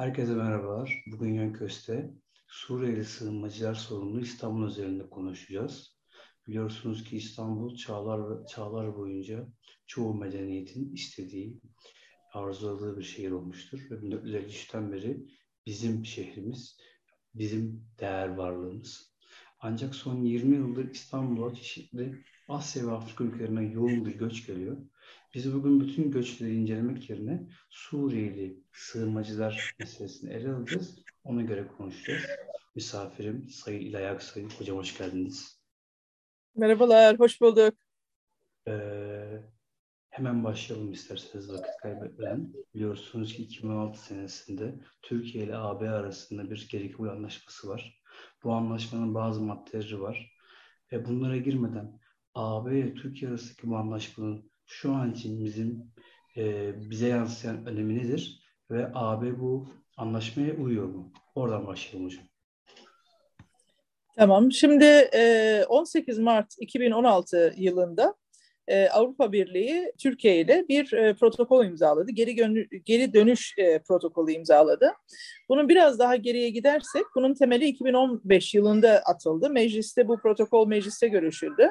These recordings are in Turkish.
Herkese merhabalar. Bugün Yönköste Suriyeli sığınmacılar sorununu İstanbul üzerinde konuşacağız. Biliyorsunuz ki İstanbul çağlar çağlar boyunca çoğu medeniyetin istediği, arzuladığı bir şehir olmuştur. Ve 1953'ten beri bizim şehrimiz, bizim değer varlığımız. Ancak son 20 yıldır İstanbul'a çeşitli Asya ve Afrika ülkelerine yoğun bir göç geliyor. Biz bugün bütün göçleri incelemek yerine Suriyeli sığınmacılar meselesini ele alacağız. Ona göre konuşacağız. Misafirim Sayın İlay Aksoy. Hocam hoş geldiniz. Merhabalar, hoş bulduk. Ee, hemen başlayalım isterseniz vakit kaybetmeden. Biliyorsunuz ki 2016 senesinde Türkiye ile AB arasında bir geri kabul anlaşması var. Bu anlaşmanın bazı maddeleri var. Ve bunlara girmeden AB ile Türkiye arasındaki bu anlaşmanın şu an için bizim e, bize yansıyan önemi nedir? Ve AB bu anlaşmaya uyuyor mu? Oradan başlayalım hocam. Tamam. Şimdi 18 Mart 2016 yılında e, Avrupa Birliği Türkiye ile bir e, protokol imzaladı. Geri, geri dönüş e, protokolü imzaladı. Bunun biraz daha geriye gidersek bunun temeli 2015 yılında atıldı. Mecliste bu protokol mecliste görüşüldü.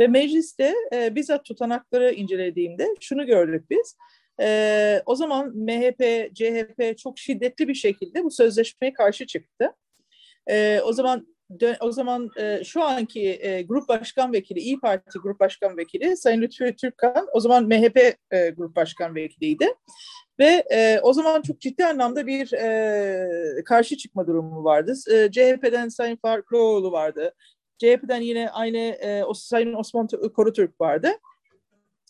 Ve mecliste e, bizzat tutanakları incelediğimde şunu gördük biz. E, o zaman MHP, CHP çok şiddetli bir şekilde bu sözleşmeye karşı çıktı. E, o zaman o zaman e, şu anki e, grup başkan vekili, İyi Parti grup başkan vekili Sayın Lütfü Türkkan o zaman MHP e, grup başkan vekiliydi. Ve e, o zaman çok ciddi anlamda bir e, karşı çıkma durumu vardı. E, CHP'den Sayın Farklıoğlu vardı. CHP'den yine aynı e, Sayın Osman Korutürk vardı.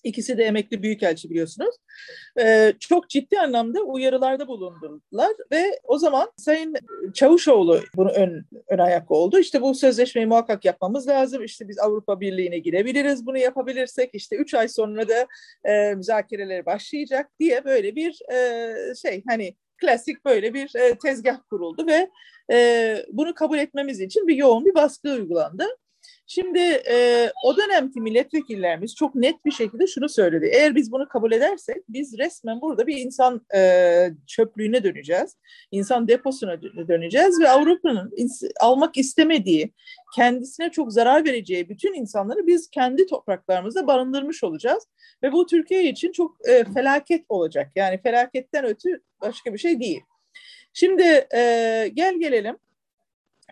İkisi de emekli büyükelçi biliyorsunuz. Ee, çok ciddi anlamda uyarılarda bulundular ve o zaman Sayın Çavuşoğlu bunu ön, ön ayak oldu. İşte bu sözleşmeyi muhakkak yapmamız lazım. İşte biz Avrupa Birliği'ne girebiliriz bunu yapabilirsek. İşte üç ay sonra da e, müzakereler başlayacak diye böyle bir e, şey hani klasik böyle bir e, tezgah kuruldu ve e, bunu kabul etmemiz için bir yoğun bir baskı uygulandı. Şimdi e, o dönemki milletvekillerimiz çok net bir şekilde şunu söyledi. Eğer biz bunu kabul edersek biz resmen burada bir insan e, çöplüğüne döneceğiz. İnsan deposuna döneceğiz ve Avrupa'nın almak istemediği, kendisine çok zarar vereceği bütün insanları biz kendi topraklarımızda barındırmış olacağız. Ve bu Türkiye için çok e, felaket olacak. Yani felaketten ötü başka bir şey değil. Şimdi e, gel gelelim.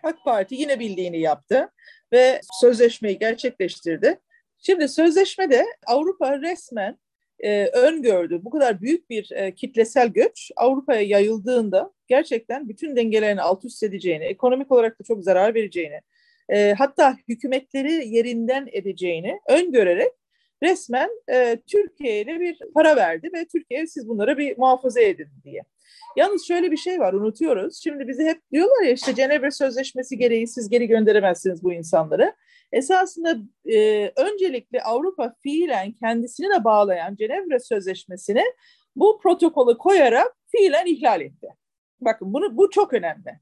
AK Parti yine bildiğini yaptı ve sözleşmeyi gerçekleştirdi. Şimdi sözleşmede Avrupa resmen e, öngördü. Bu kadar büyük bir e, kitlesel göç Avrupa'ya yayıldığında gerçekten bütün dengelerini alt üst edeceğini, ekonomik olarak da çok zarar vereceğini, e, hatta hükümetleri yerinden edeceğini öngörerek resmen e, Türkiye'ye bir para verdi ve Türkiye siz bunları bir muhafaza edin diye. Yalnız şöyle bir şey var unutuyoruz. Şimdi bize hep diyorlar ya işte Cenevre Sözleşmesi gereği siz geri gönderemezsiniz bu insanları. Esasında e, öncelikle Avrupa fiilen kendisini de bağlayan Cenevre Sözleşmesi'ne bu protokolü koyarak fiilen ihlal etti. Bakın bunu bu çok önemli.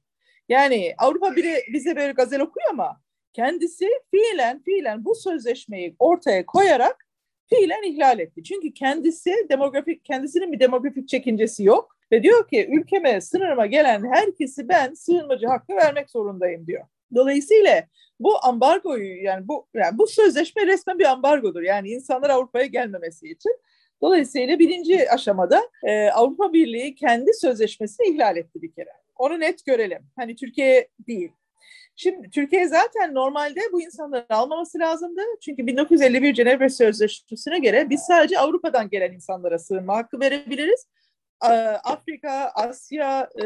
Yani Avrupa biri bize böyle gazel okuyor ama kendisi fiilen fiilen bu sözleşmeyi ortaya koyarak fiilen ihlal etti. Çünkü kendisi demografik kendisinin bir demografik çekincesi yok ve diyor ki ülkeme sınırıma gelen herkesi ben sığınmacı hakkı vermek zorundayım diyor. Dolayısıyla bu ambargoyu yani bu yani bu sözleşme resmen bir ambargodur. Yani insanlar Avrupa'ya gelmemesi için. Dolayısıyla birinci aşamada e, Avrupa Birliği kendi sözleşmesini ihlal etti bir kere. Onu net görelim. Hani Türkiye değil. Şimdi Türkiye zaten normalde bu insanları almaması lazımdı. Çünkü 1951 Cenevre Sözleşmesi'ne göre biz sadece Avrupa'dan gelen insanlara sığınma hakkı verebiliriz. Afrika, Asya, e,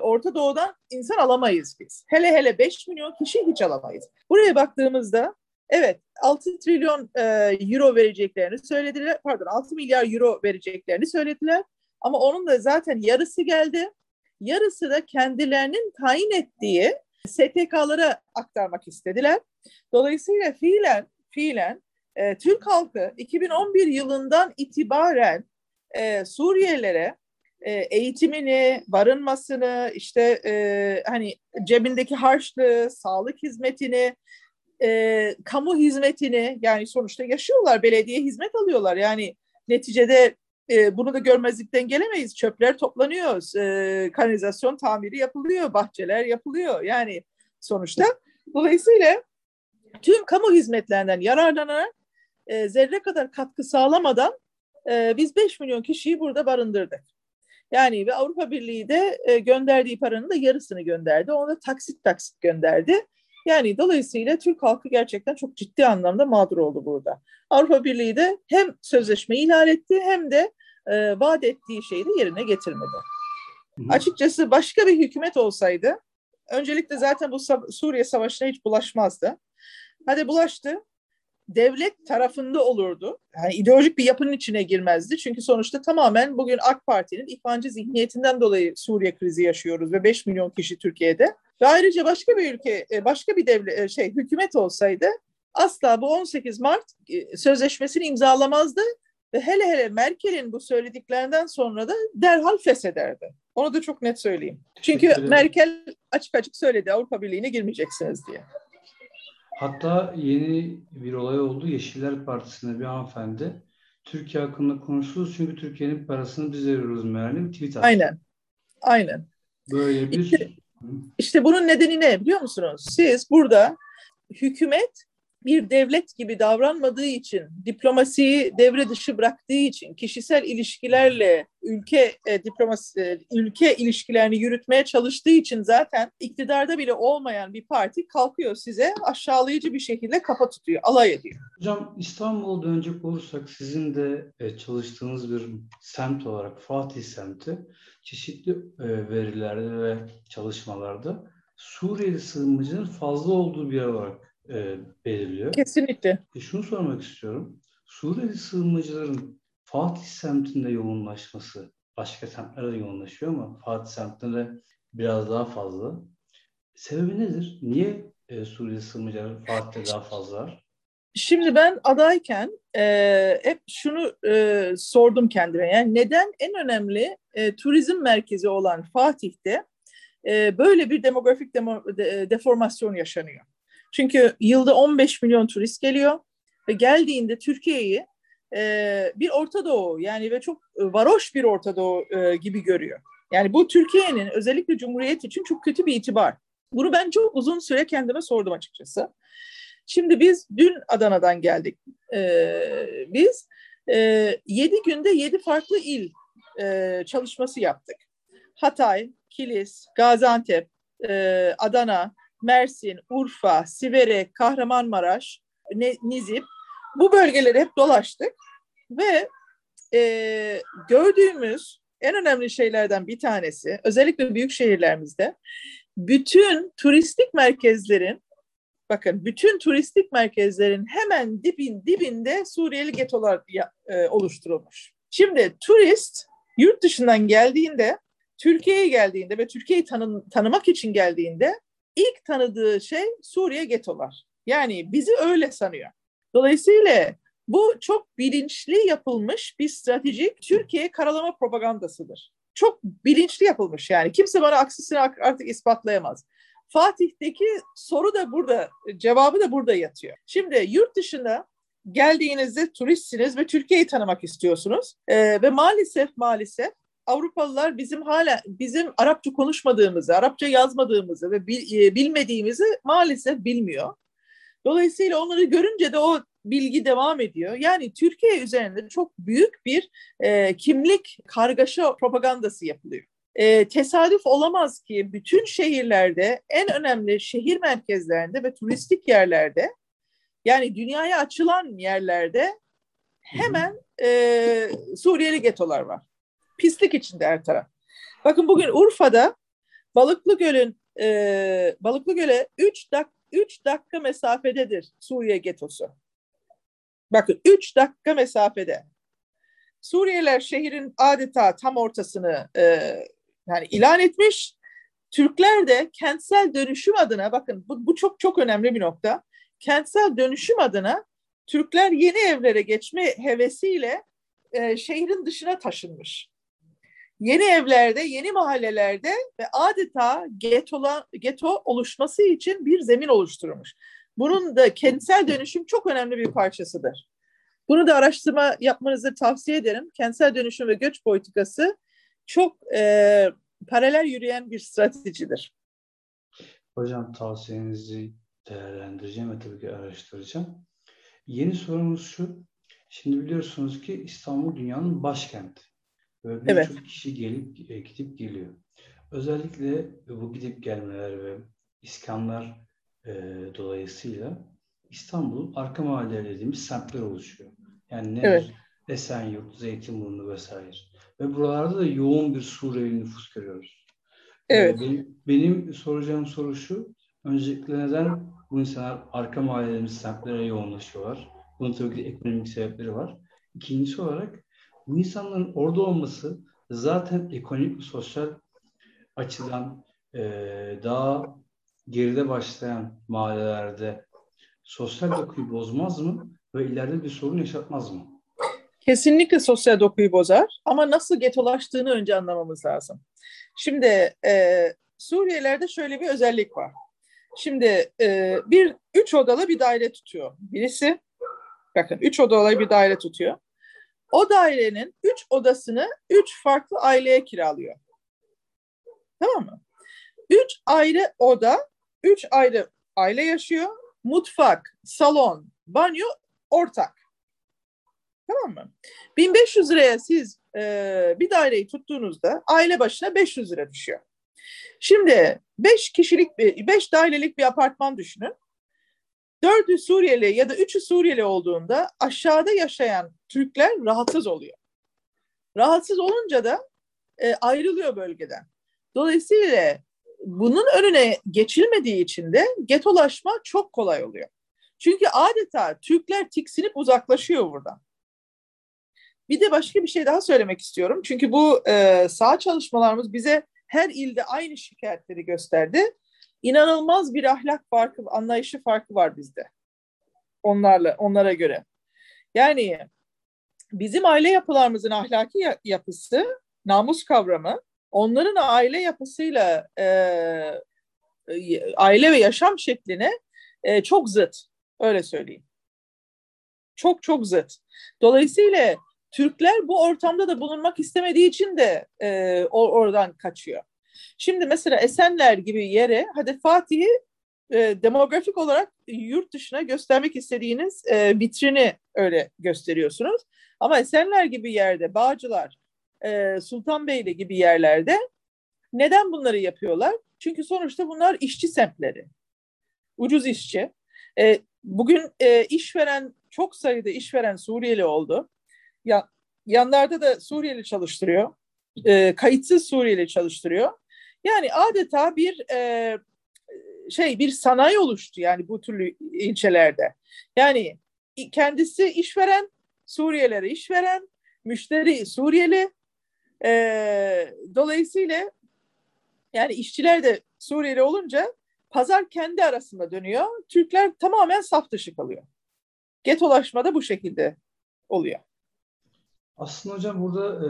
Orta Doğu'dan insan alamayız biz. Hele hele 5 milyon kişi hiç alamayız. Buraya baktığımızda evet 6 trilyon e, euro vereceklerini söylediler. Pardon 6 milyar euro vereceklerini söylediler. Ama onun da zaten yarısı geldi. Yarısı da kendilerinin tayin ettiği STK'lara aktarmak istediler. Dolayısıyla fiilen fiilen e, Türk halkı 2011 yılından itibaren e, Suriyelilere e, eğitimini, barınmasını, işte e, hani cebindeki harçlığı, sağlık hizmetini, e, kamu hizmetini yani sonuçta yaşıyorlar, belediye hizmet alıyorlar. Yani neticede e, bunu da görmezlikten gelemeyiz. Çöpler toplanıyor, e, kanalizasyon tamiri yapılıyor, bahçeler yapılıyor. Yani sonuçta dolayısıyla tüm kamu hizmetlerinden yararlanarak e, zerre kadar katkı sağlamadan e, biz 5 milyon kişiyi burada barındırdık. Yani ve Avrupa Birliği de e, gönderdiği paranın da yarısını gönderdi. Onu da taksit taksit gönderdi. Yani dolayısıyla Türk halkı gerçekten çok ciddi anlamda mağdur oldu burada. Avrupa Birliği de hem sözleşmeyi ihlal etti hem de e, vaat ettiği şeyi de yerine getirmedi. Hı. Açıkçası başka bir hükümet olsaydı öncelikle zaten bu Suriye Savaşı'na hiç bulaşmazdı. Hadi bulaştı devlet tarafında olurdu. Yani ideolojik bir yapının içine girmezdi. Çünkü sonuçta tamamen bugün AK Parti'nin ihvancı zihniyetinden dolayı Suriye krizi yaşıyoruz ve 5 milyon kişi Türkiye'de. Ve ayrıca başka bir ülke, e, başka bir devlet e, şey hükümet olsaydı asla bu 18 Mart e, sözleşmesini imzalamazdı ve hele hele Merkel'in bu söylediklerinden sonra da derhal feshederdi. Onu da çok net söyleyeyim. Çünkü Merkel açık açık söyledi Avrupa Birliği'ne girmeyeceksiniz diye. Hatta yeni bir olay oldu. Yeşiller Partisi'nde bir hanımefendi Türkiye hakkında konuşuyoruz çünkü Türkiye'nin parasını biz veriyoruz meğerli bir tweet attı. Aynen. Aynen. Böyle bir... İşte, işte bunun nedeni ne biliyor musunuz? Siz burada hükümet bir devlet gibi davranmadığı için, diplomasiyi devre dışı bıraktığı için, kişisel ilişkilerle ülke e, diplomasi e, ülke ilişkilerini yürütmeye çalıştığı için zaten iktidarda bile olmayan bir parti kalkıyor size aşağılayıcı bir şekilde kafa tutuyor, alay ediyor. Hocam İstanbul'a dönecek olursak sizin de e, çalıştığınız bir semt olarak Fatih semti çeşitli e, verilerde ve çalışmalarda Suriyeli sığınmacının fazla olduğu bir yer olarak e, belirliyor. Kesinlikle. E şunu sormak istiyorum. Suriyeli sığınmacıların Fatih semtinde yoğunlaşması, başka semtlerde de yoğunlaşıyor ama Fatih semtinde biraz daha fazla. Sebebi nedir? Niye e, Suriyeli sığınmacılar Fatih'te daha fazla var? Şimdi ben adayken e, hep şunu e, sordum kendime. Yani neden en önemli e, turizm merkezi olan Fatih'te e, böyle bir demografik demo, de, deformasyon yaşanıyor? Çünkü yılda 15 milyon turist geliyor ve geldiğinde Türkiye'yi e, bir Orta Doğu yani ve çok varoş bir Orta Doğu e, gibi görüyor. Yani bu Türkiye'nin özellikle Cumhuriyet için çok kötü bir itibar. Bunu ben çok uzun süre kendime sordum açıkçası. Şimdi biz dün Adana'dan geldik. Ee, biz e, 7 günde 7 farklı il e, çalışması yaptık. Hatay, Kilis, Gaziantep, e, Adana, Mersin, Urfa, Siverek, Kahramanmaraş, Nizip bu bölgeleri hep dolaştık ve e, gördüğümüz en önemli şeylerden bir tanesi özellikle büyük şehirlerimizde bütün turistik merkezlerin bakın bütün turistik merkezlerin hemen dibin dibinde Suriyeli getolar e, oluşturulmuş. Şimdi turist yurt dışından geldiğinde Türkiye'ye geldiğinde ve Türkiye'yi tanı, tanımak için geldiğinde ilk tanıdığı şey Suriye getolar. Yani bizi öyle sanıyor. Dolayısıyla bu çok bilinçli yapılmış bir stratejik Türkiye karalama propagandasıdır. Çok bilinçli yapılmış yani. Kimse bana aksisini artık ispatlayamaz. Fatih'teki soru da burada, cevabı da burada yatıyor. Şimdi yurt dışında geldiğinizde turistsiniz ve Türkiye'yi tanımak istiyorsunuz. Ee, ve maalesef maalesef Avrupalılar bizim hala bizim Arapça konuşmadığımızı, Arapça yazmadığımızı ve e, bilmediğimizi maalesef bilmiyor. Dolayısıyla onları görünce de o bilgi devam ediyor. Yani Türkiye üzerinde çok büyük bir e, kimlik kargaşa propagandası yapılıyor. E, tesadüf olamaz ki bütün şehirlerde, en önemli şehir merkezlerinde ve turistik yerlerde, yani dünyaya açılan yerlerde hemen e, Suriyeli getolar var pislik içinde her taraf. Bakın bugün Urfa'da Balıklı Göl'ün e, Balıklı Göl'e 3 dak 3 dakika mesafededir Suriye getosu. Bakın 3 dakika mesafede. Suriyeliler şehrin adeta tam ortasını e, yani ilan etmiş. Türkler de kentsel dönüşüm adına bakın bu, bu çok çok önemli bir nokta. Kentsel dönüşüm adına Türkler yeni evlere geçme hevesiyle e, şehrin dışına taşınmış yeni evlerde, yeni mahallelerde ve adeta getola, geto oluşması için bir zemin oluşturmuş. Bunun da kentsel dönüşüm çok önemli bir parçasıdır. Bunu da araştırma yapmanızı tavsiye ederim. Kentsel dönüşüm ve göç politikası çok e, paralel yürüyen bir stratejidir. Hocam tavsiyenizi değerlendireceğim ve tabii ki araştıracağım. Yeni sorumuz şu. Şimdi biliyorsunuz ki İstanbul dünyanın başkenti. Ve birçok evet. kişi gelip e, gidip geliyor. Özellikle bu gidip gelmeler ve iskanlar e, dolayısıyla İstanbul'un arka mahalleleri dediğimiz semtler oluşuyor. Yani ne evet. Esenyurt, Zeytinburnu vesaire. Ve buralarda da yoğun bir Suriyeli nüfus görüyoruz. E, evet. Benim, benim soracağım soru şu. Öncelikle neden bu insanlar arka mahallelerimiz semtlere yoğunlaşıyorlar? Bunun tabii ki ekonomik sebepleri var. İkincisi olarak bu insanların orada olması zaten ekonomik sosyal açıdan e, daha geride başlayan mahallelerde sosyal dokuyu bozmaz mı ve ileride bir sorun yaşatmaz mı? Kesinlikle sosyal dokuyu bozar ama nasıl getolaştığını önce anlamamız lazım. Şimdi e, Suriyelilerde şöyle bir özellik var. Şimdi e, bir üç odalı bir daire tutuyor birisi. Bakın üç odalı bir daire tutuyor. O dairenin üç odasını üç farklı aileye kiralıyor. Tamam mı? Üç ayrı oda, üç ayrı aile yaşıyor. Mutfak, salon, banyo ortak. Tamam mı? 1500 liraya siz e, bir daireyi tuttuğunuzda aile başına 500 lira düşüyor. Şimdi 5 kişilik, 5 dairelik bir apartman düşünün. Dördü Suriyeli ya da üçü Suriyeli olduğunda aşağıda yaşayan Türkler rahatsız oluyor. Rahatsız olunca da e, ayrılıyor bölgeden. Dolayısıyla bunun önüne geçilmediği için de getolaşma çok kolay oluyor. Çünkü adeta Türkler tiksinip uzaklaşıyor buradan. Bir de başka bir şey daha söylemek istiyorum. Çünkü bu e, sağ çalışmalarımız bize her ilde aynı şikayetleri gösterdi. İnanılmaz bir ahlak farkı, anlayışı farkı var bizde. Onlarla, onlara göre. Yani bizim aile yapılarımızın ahlaki yapısı, namus kavramı, onların aile yapısıyla e, aile ve yaşam şekline e, çok zıt. Öyle söyleyeyim. Çok çok zıt. Dolayısıyla Türkler bu ortamda da bulunmak istemediği için de e, oradan kaçıyor. Şimdi mesela Esenler gibi yere, hadi Fatih'i e, demografik olarak yurt dışına göstermek istediğiniz e, vitrini öyle gösteriyorsunuz. Ama Esenler gibi yerde, Bağcılar, e, Sultanbeyli gibi yerlerde neden bunları yapıyorlar? Çünkü sonuçta bunlar işçi semtleri. Ucuz işçi. E, bugün e, işveren, çok sayıda işveren Suriyeli oldu. Ya, yanlarda da Suriyeli çalıştırıyor. E, kayıtsız Suriyeli çalıştırıyor. Yani adeta bir e, şey bir sanayi oluştu yani bu türlü ilçelerde. Yani kendisi işveren, Suriyelere işveren, müşteri Suriyeli. E, dolayısıyla yani işçiler de Suriyeli olunca pazar kendi arasında dönüyor. Türkler tamamen saf dışı kalıyor. Getolaşma da bu şekilde oluyor. Aslında hocam burada e,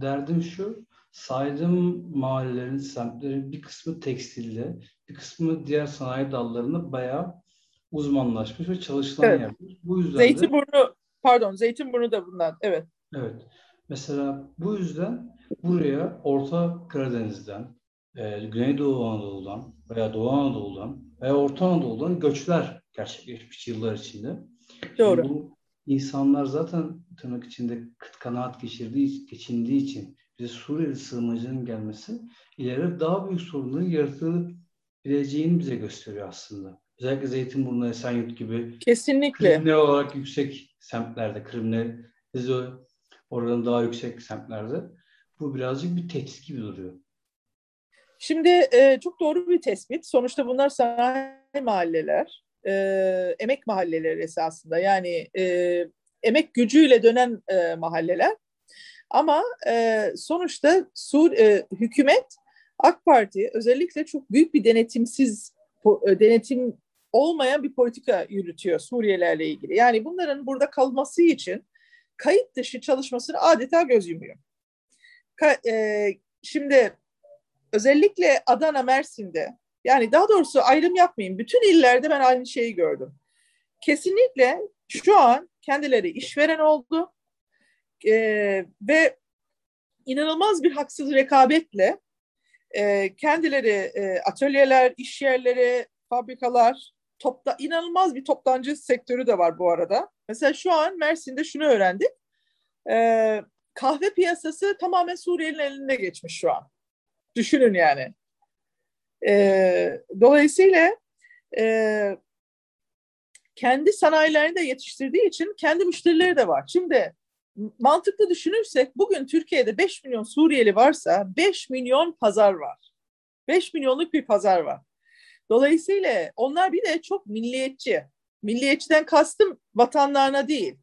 derdim şu, saydığım mahallelerin, semtlerin bir kısmı tekstilde, bir kısmı diğer sanayi dallarında bayağı uzmanlaşmış ve çalışılan evet. yerler. Bu yüzden Zeytinburnu, de, pardon Zeytinburnu da bundan, evet. Evet. Mesela bu yüzden buraya Orta Karadeniz'den, e, Güneydoğu Anadolu'dan veya Doğu Anadolu'dan veya Orta Anadolu'dan göçler gerçekleşmiş yıllar içinde. Doğru. Şimdi bu insanlar zaten tırnak içinde kıt kanaat geçirdiği, geçindiği için bize Suriyeli sığınmacının gelmesi ileride daha büyük sorunları yaratabileceğini bize gösteriyor aslında. Özellikle Zeytinburnu, Esenyurt gibi Kesinlikle. kriminal olarak yüksek semtlerde, kriminal oranı daha yüksek semtlerde bu birazcık bir tehdit gibi duruyor. Şimdi e, çok doğru bir tespit. Sonuçta bunlar sanayi mahalleler, e, emek mahalleleri esasında. Yani e, emek gücüyle dönen e, mahalleler. Ama e, sonuçta Sur e, hükümet AK Parti özellikle çok büyük bir denetimsiz e, denetim olmayan bir politika yürütüyor Suriyelilerle ilgili. Yani bunların burada kalması için kayıt dışı çalışmasını adeta göz yumuyor. Ka, e, şimdi özellikle Adana, Mersin'de yani daha doğrusu ayrım yapmayayım. Bütün illerde ben aynı şeyi gördüm. Kesinlikle şu an kendileri işveren oldu e, ve inanılmaz bir haksız rekabetle e, kendileri e, atölyeler, iş yerleri, fabrikalar, topla, inanılmaz bir toptancı sektörü de var bu arada. Mesela şu an Mersin'de şunu öğrendik. E, kahve piyasası tamamen Suriye'nin elinde geçmiş şu an. Düşünün yani. E, dolayısıyla e, kendi sanayilerini de yetiştirdiği için kendi müşterileri de var. Şimdi mantıklı düşünürsek bugün Türkiye'de 5 milyon Suriyeli varsa 5 milyon pazar var. 5 milyonluk bir pazar var. Dolayısıyla onlar bir de çok milliyetçi. Milliyetçiden kastım vatanlarına değil.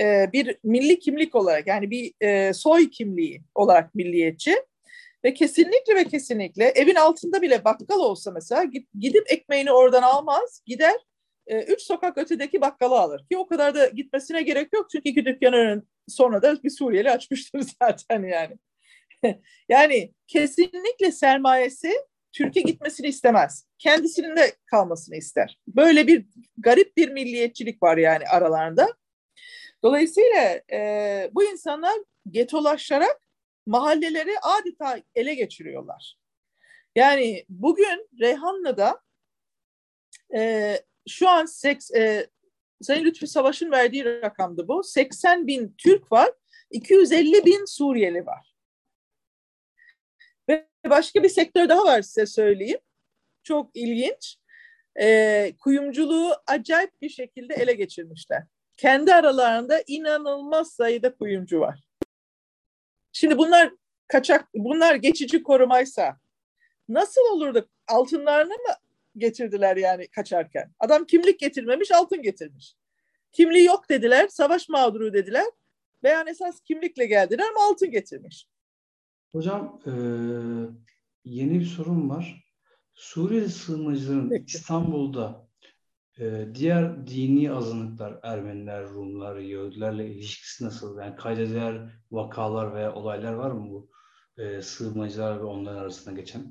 Ee, bir milli kimlik olarak yani bir e, soy kimliği olarak milliyetçi. Ve kesinlikle ve kesinlikle evin altında bile bakkal olsa mesela gidip ekmeğini oradan almaz. Gider e, üç sokak ötedeki bakkala alır. Ki o kadar da gitmesine gerek yok. Çünkü iki dükkan sonra da bir Suriyeli açmıştır zaten yani. yani kesinlikle sermayesi Türkiye gitmesini istemez. Kendisinin de kalmasını ister. Böyle bir garip bir milliyetçilik var yani aralarında. Dolayısıyla e, bu insanlar getolaşarak mahalleleri adeta ele geçiriyorlar. Yani bugün Reyhanlı'da e, şu an seks, e, Sayın Lütfü Savaş'ın verdiği rakamdı bu. 80 bin Türk var, 250 bin Suriyeli var. Ve başka bir sektör daha var size söyleyeyim. Çok ilginç. E, kuyumculuğu acayip bir şekilde ele geçirmişler. Kendi aralarında inanılmaz sayıda kuyumcu var. Şimdi bunlar kaçak, bunlar geçici korumaysa nasıl olurdu? Altınlarını mı getirdiler yani kaçarken? Adam kimlik getirmemiş, altın getirmiş. Kimliği yok dediler, savaş mağduru dediler. Beyan esas kimlikle geldiler ama altın getirmiş. Hocam e, yeni bir sorun var. Suriyeli sığınmacıların Peki. İstanbul'da e, diğer dini azınlıklar, Ermeniler, Rumlar, Yahudilerle ilişkisi nasıl? Yani kaydedilen vakalar veya olaylar var mı bu e, sığınmacılar ve onların arasında geçen?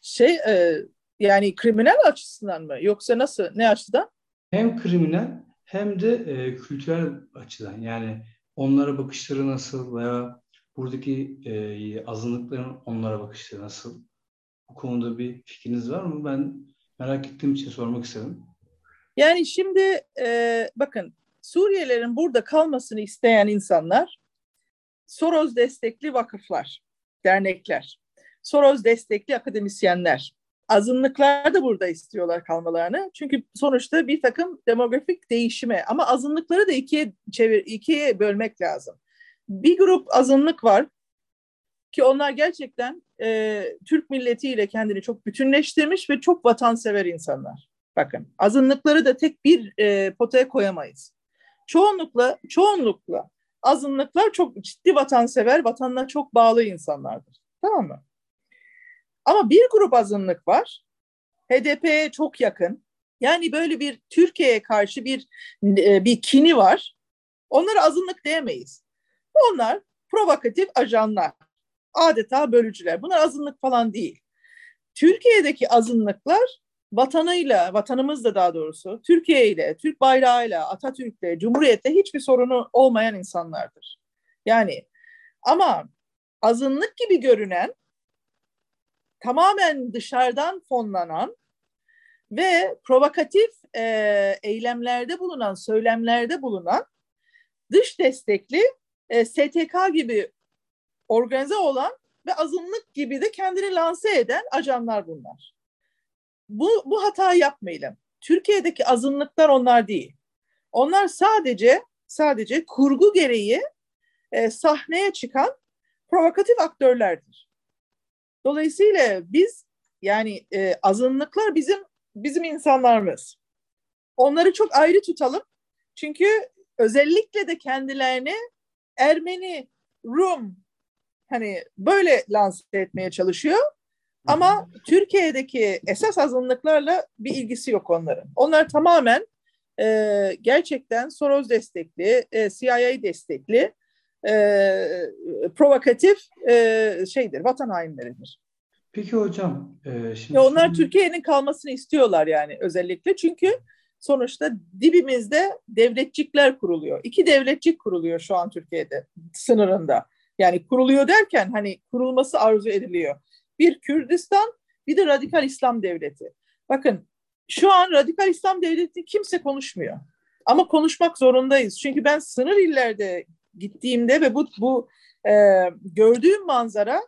Şey, e, yani kriminal açısından mı? Yoksa nasıl? Ne açıdan? Hem kriminal hem de e, kültürel açıdan. Yani onlara bakışları nasıl veya buradaki e, azınlıkların onlara bakışları nasıl? Bu konuda bir fikriniz var mı? Ben merak ettiğim için sormak istedim. Yani şimdi e, bakın Suriyelilerin burada kalmasını isteyen insanlar Soros destekli vakıflar, dernekler, Soros destekli akademisyenler, azınlıklar da burada istiyorlar kalmalarını. Çünkü sonuçta bir takım demografik değişime ama azınlıkları da ikiye çevir, ikiye bölmek lazım bir grup azınlık var ki onlar gerçekten e, Türk milletiyle kendini çok bütünleştirmiş ve çok vatansever insanlar. Bakın azınlıkları da tek bir e, potaya koyamayız. Çoğunlukla, çoğunlukla azınlıklar çok ciddi vatansever, vatanına çok bağlı insanlardır. Tamam mı? Ama bir grup azınlık var. HDP'ye çok yakın. Yani böyle bir Türkiye'ye karşı bir e, bir kini var. Onlara azınlık diyemeyiz. Onlar provokatif ajanlar. Adeta bölücüler. Bunlar azınlık falan değil. Türkiye'deki azınlıklar vatanıyla, vatanımızla daha doğrusu, Türkiye ile, Türk bayrağıyla, Atatürk'le, Cumhuriyet'le hiçbir sorunu olmayan insanlardır. Yani ama azınlık gibi görünen, tamamen dışarıdan fonlanan ve provokatif e, eylemlerde bulunan, söylemlerde bulunan dış destekli e, STK gibi organize olan ve azınlık gibi de kendini lanse eden ajanlar bunlar. Bu, bu hata yapmayalım. Türkiye'deki azınlıklar onlar değil. Onlar sadece sadece kurgu gereği e, sahneye çıkan provokatif aktörlerdir. Dolayısıyla biz yani e, azınlıklar bizim bizim insanlarımız. Onları çok ayrı tutalım. Çünkü özellikle de kendilerini Ermeni, Rum hani böyle lanse etmeye çalışıyor. Ama Türkiye'deki esas azınlıklarla bir ilgisi yok onların. Onlar tamamen e, gerçekten Soros destekli, e, CIA destekli, e, provokatif e, şeydir, vatan hainleridir. Peki hocam. E, şimdi Ve onlar Türkiye'nin kalmasını istiyorlar yani özellikle. Çünkü sonuçta dibimizde devletçikler kuruluyor. İki devletçik kuruluyor şu an Türkiye'de sınırında. Yani kuruluyor derken hani kurulması arzu ediliyor. Bir Kürdistan bir de radikal İslam devleti. Bakın şu an radikal İslam devleti kimse konuşmuyor. Ama konuşmak zorundayız. Çünkü ben sınır illerde gittiğimde ve bu, bu e, gördüğüm manzara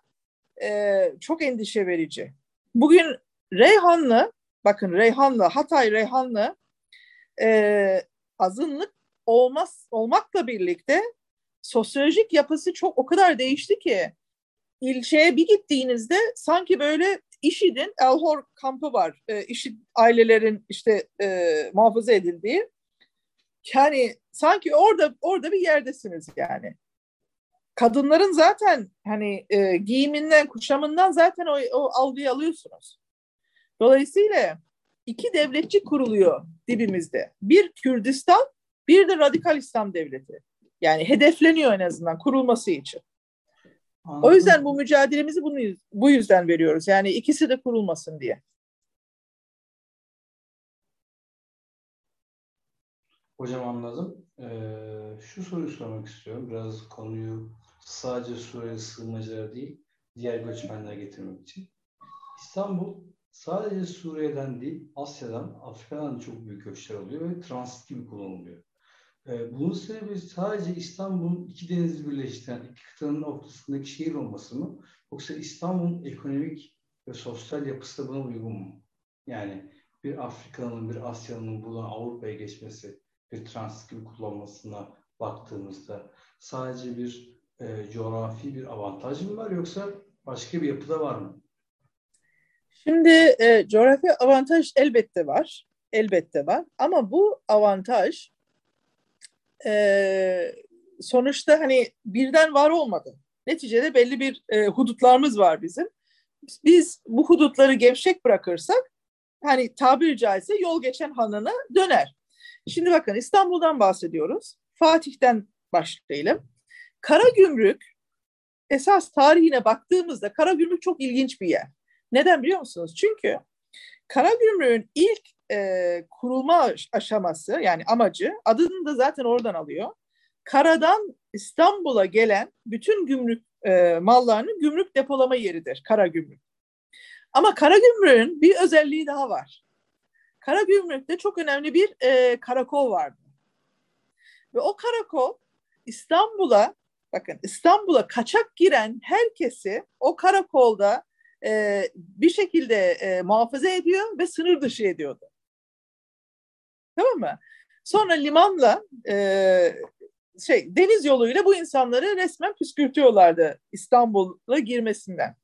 e, çok endişe verici. Bugün Reyhanlı, bakın Reyhanlı, Hatay Reyhanlı e, azınlık olmaz olmakla birlikte sosyolojik yapısı çok o kadar değişti ki ilçeye bir gittiğinizde sanki böyle IŞİD'in Elhor kampı var. E, IŞİD ailelerin işte e, muhafaza edildiği. Yani sanki orada orada bir yerdesiniz yani. Kadınların zaten hani e, giyiminden, kuşamından zaten o, o algıyı alıyorsunuz. Dolayısıyla iki devletçi kuruluyor dibimizde. Bir Kürdistan, bir de Radikal İslam Devleti. Yani hedefleniyor en azından kurulması için. Anladım. O yüzden bu mücadelemizi bunu, bu yüzden veriyoruz. Yani ikisi de kurulmasın diye. Hocam anladım. Ee, şu soruyu sormak istiyorum. Biraz konuyu sadece Suriye sığınmacılara değil, diğer göçmenlere getirmek için. İstanbul sadece Suriye'den değil, Asya'dan, Afrika'dan da çok büyük göçler oluyor ve transit gibi kullanılıyor. Ee, bunun sebebi sadece İstanbul'un iki denizi birleştiren iki kıtanın ortasındaki şehir olması mı? Yoksa İstanbul'un ekonomik ve sosyal yapısı da buna uygun mu? Yani bir Afrika'nın, bir Asya'nın buradan Avrupa'ya geçmesi, transit gibi kullanmasına baktığımızda sadece bir e, coğrafi bir avantaj mı var yoksa başka bir yapıda var mı? Şimdi e, coğrafi avantaj elbette var. Elbette var. Ama bu avantaj e, sonuçta hani birden var olmadı. Neticede belli bir e, hudutlarımız var bizim. Biz bu hudutları gevşek bırakırsak hani tabiri caizse yol geçen hanına döner. Şimdi bakın İstanbul'dan bahsediyoruz. Fatih'ten başlayalım. Kara Gümrük esas tarihine baktığımızda Kara Gümrük çok ilginç bir yer. Neden biliyor musunuz? Çünkü Kara Gümrük'ün ilk e, kurulma aşaması yani amacı adını da zaten oradan alıyor. Karadan İstanbul'a gelen bütün gümrük e, mallarının gümrük depolama yeridir Kara Gümrük. Ama Kara Gümrük'ün bir özelliği daha var. Kara Gümrük'te çok önemli bir e, karakol vardı. Ve o karakol İstanbul'a bakın İstanbul'a kaçak giren herkesi o karakolda e, bir şekilde e, muhafaza ediyor ve sınır dışı ediyordu. Tamam mı? Sonra limanla e, şey deniz yoluyla bu insanları resmen püskürtüyorlardı İstanbul'a girmesinden.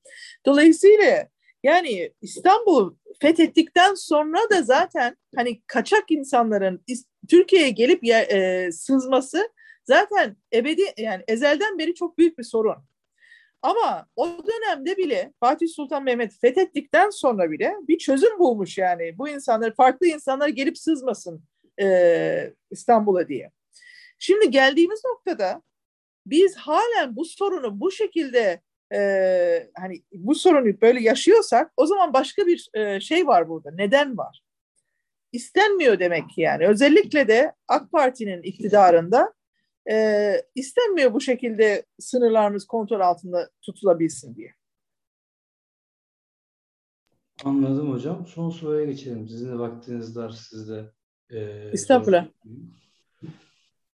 Dolayısıyla yani İstanbul fethettikten sonra da zaten hani kaçak insanların Türkiye'ye gelip e, sızması zaten ebedi yani ezelden beri çok büyük bir sorun. Ama o dönemde bile Fatih Sultan Mehmet fethettikten sonra bile bir çözüm bulmuş yani. Bu insanlar, farklı insanlar gelip sızmasın e, İstanbul'a diye. Şimdi geldiğimiz noktada biz halen bu sorunu bu şekilde e, hani bu sorunu böyle yaşıyorsak o zaman başka bir e, şey var burada. Neden var? İstenmiyor demek ki yani. Özellikle de AK Parti'nin iktidarında e, istenmiyor bu şekilde sınırlarımız kontrol altında tutulabilsin diye. Anladım hocam. Son soruya geçelim. Sizin de vaktiniz var sizde. E, Estağfurullah.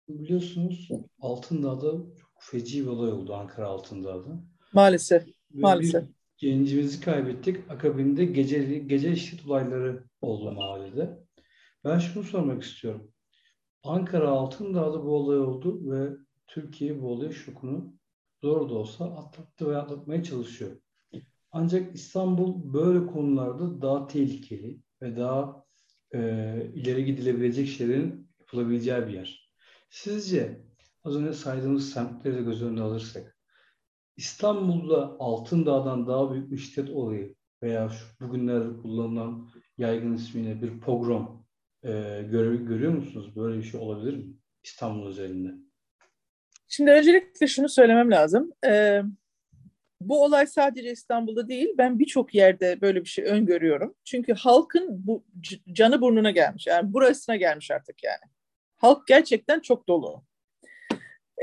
Biliyorsunuz Altındağ'da çok feci bir olay oldu Ankara Altındağ'da. Maalesef. Ve maalesef. gencimizi kaybettik. Akabinde gece, gece şiddet olayları oldu mahallede. Ben şunu sormak istiyorum. Ankara Altındağ'da bu olay oldu ve Türkiye bu olay şokunu zor da olsa atlattı ve atlatmaya çalışıyor. Ancak İstanbul böyle konularda daha tehlikeli ve daha e, ileri gidilebilecek şeylerin yapılabileceği bir yer. Sizce az önce saydığımız semtleri de göz önüne alırsak İstanbul'da Altındağ'dan daha büyük bir şiddet olayı veya şu bugünlerde kullanılan yaygın ismiyle bir pogrom e, gör, görüyor musunuz? Böyle bir şey olabilir mi İstanbul özelinde? Şimdi öncelikle şunu söylemem lazım. Ee, bu olay sadece İstanbul'da değil, ben birçok yerde böyle bir şey öngörüyorum. Çünkü halkın bu canı burnuna gelmiş. Yani burasına gelmiş artık yani. Halk gerçekten çok dolu.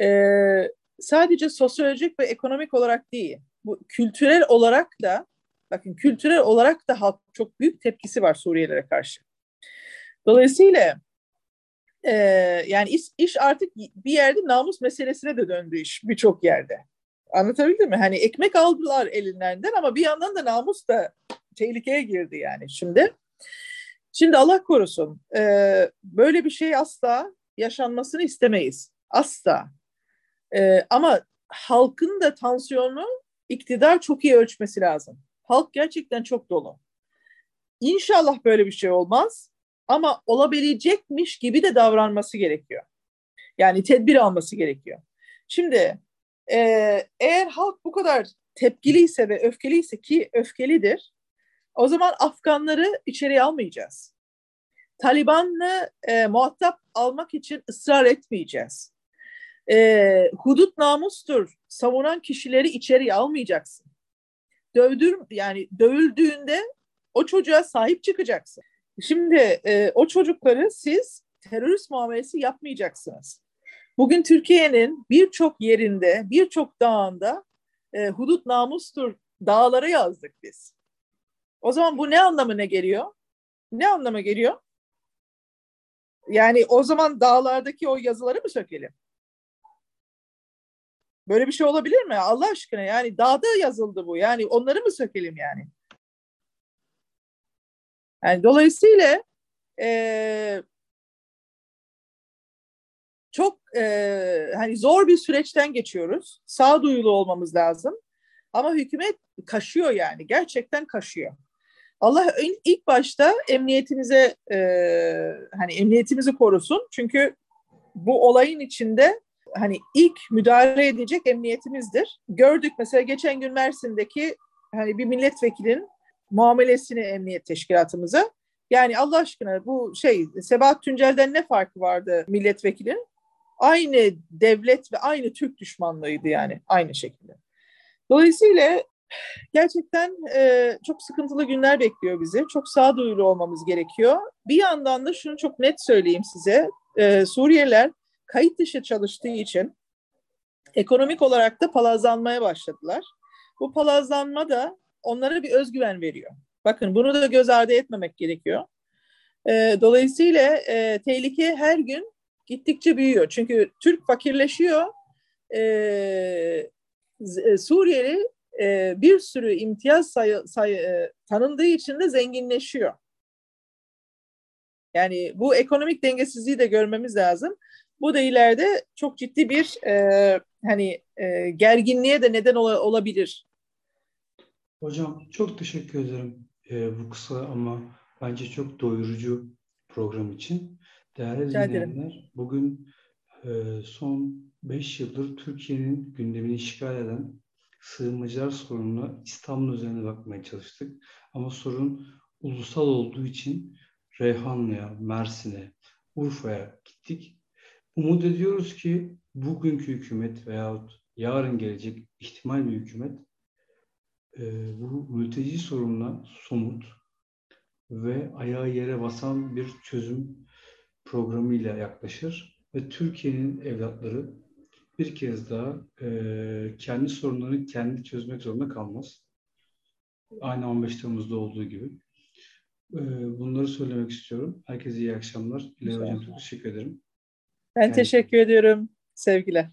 Ee, sadece sosyolojik ve ekonomik olarak değil, bu kültürel olarak da, bakın kültürel olarak da halk çok büyük tepkisi var Suriyelilere karşı. Dolayısıyla e, yani iş, iş artık bir yerde namus meselesine de döndü iş birçok yerde. Anlatabildim mi? Hani ekmek aldılar elinden ama bir yandan da namus da tehlikeye girdi yani şimdi. Şimdi Allah korusun e, böyle bir şey asla yaşanmasını istemeyiz. Asla. E, ama halkın da tansiyonu iktidar çok iyi ölçmesi lazım. Halk gerçekten çok dolu. İnşallah böyle bir şey olmaz ama olabilecekmiş gibi de davranması gerekiyor. Yani tedbir alması gerekiyor. Şimdi e, eğer halk bu kadar tepkiliyse ve öfkeliyse ki öfkelidir, o zaman Afganları içeriye almayacağız. Taliban'la e, muhatap almak için ısrar etmeyeceğiz. E, hudut namustur. Savunan kişileri içeriye almayacaksın. Dövdür yani dövüldüğünde o çocuğa sahip çıkacaksın. Şimdi e, o çocukları siz terörist muamelesi yapmayacaksınız. Bugün Türkiye'nin birçok yerinde, birçok dağında e, hudut namustur dağlara yazdık biz. O zaman bu ne anlamına geliyor? Ne anlama geliyor? Yani o zaman dağlardaki o yazıları mı sökelim? Böyle bir şey olabilir mi? Allah aşkına yani dağda yazıldı bu. Yani onları mı sökelim yani? Yani dolayısıyla e, çok e, hani zor bir süreçten geçiyoruz. Sağduyulu olmamız lazım. Ama hükümet kaşıyor yani. Gerçekten kaşıyor. Allah ilk başta emniyetimize e, hani emniyetimizi korusun. Çünkü bu olayın içinde hani ilk müdahale edecek emniyetimizdir. Gördük mesela geçen gün Mersin'deki hani bir milletvekilinin muamelesini emniyet teşkilatımıza. Yani Allah aşkına bu şey Sebahat Tüncel'den ne farkı vardı milletvekilinin? Aynı devlet ve aynı Türk düşmanlığıydı yani aynı şekilde. Dolayısıyla gerçekten e, çok sıkıntılı günler bekliyor bizi. Çok sağduyulu olmamız gerekiyor. Bir yandan da şunu çok net söyleyeyim size. E, Suriyeliler kayıt dışı çalıştığı için ekonomik olarak da palazlanmaya başladılar. Bu palazlanma da onlara bir özgüven veriyor. Bakın bunu da göz ardı etmemek gerekiyor. E, dolayısıyla e, tehlike her gün gittikçe büyüyor. Çünkü Türk fakirleşiyor. E, e, Suriyeli e, bir sürü imtiyaz sayı, sayı, e, tanındığı için de zenginleşiyor. Yani bu ekonomik dengesizliği de görmemiz lazım. Bu da ileride çok ciddi bir e, hani e, gerginliğe de neden ol, olabilir. Hocam çok teşekkür ederim e, bu kısa ama bence çok doyurucu program için. Değerli dinleyenler, bugün e, son 5 yıldır Türkiye'nin gündemini işgal eden sığınmacılar sorununa İstanbul üzerine bakmaya çalıştık. Ama sorun ulusal olduğu için Reyhanlı'ya, Mersin'e, Urfa'ya gittik. Umut ediyoruz ki bugünkü hükümet veyahut yarın gelecek ihtimal bir hükümet e, bu mülteci sorununa somut ve ayağı yere basan bir çözüm programıyla yaklaşır ve Türkiye'nin evlatları bir kez daha e, kendi sorunlarını kendi çözmek zorunda kalmaz. Aynı 15 Temmuz'da olduğu gibi. E, bunları söylemek istiyorum. Herkese iyi akşamlar. İlay Hocam çok teşekkür ederim. Ben teşekkür ediyorum. Sevgiler.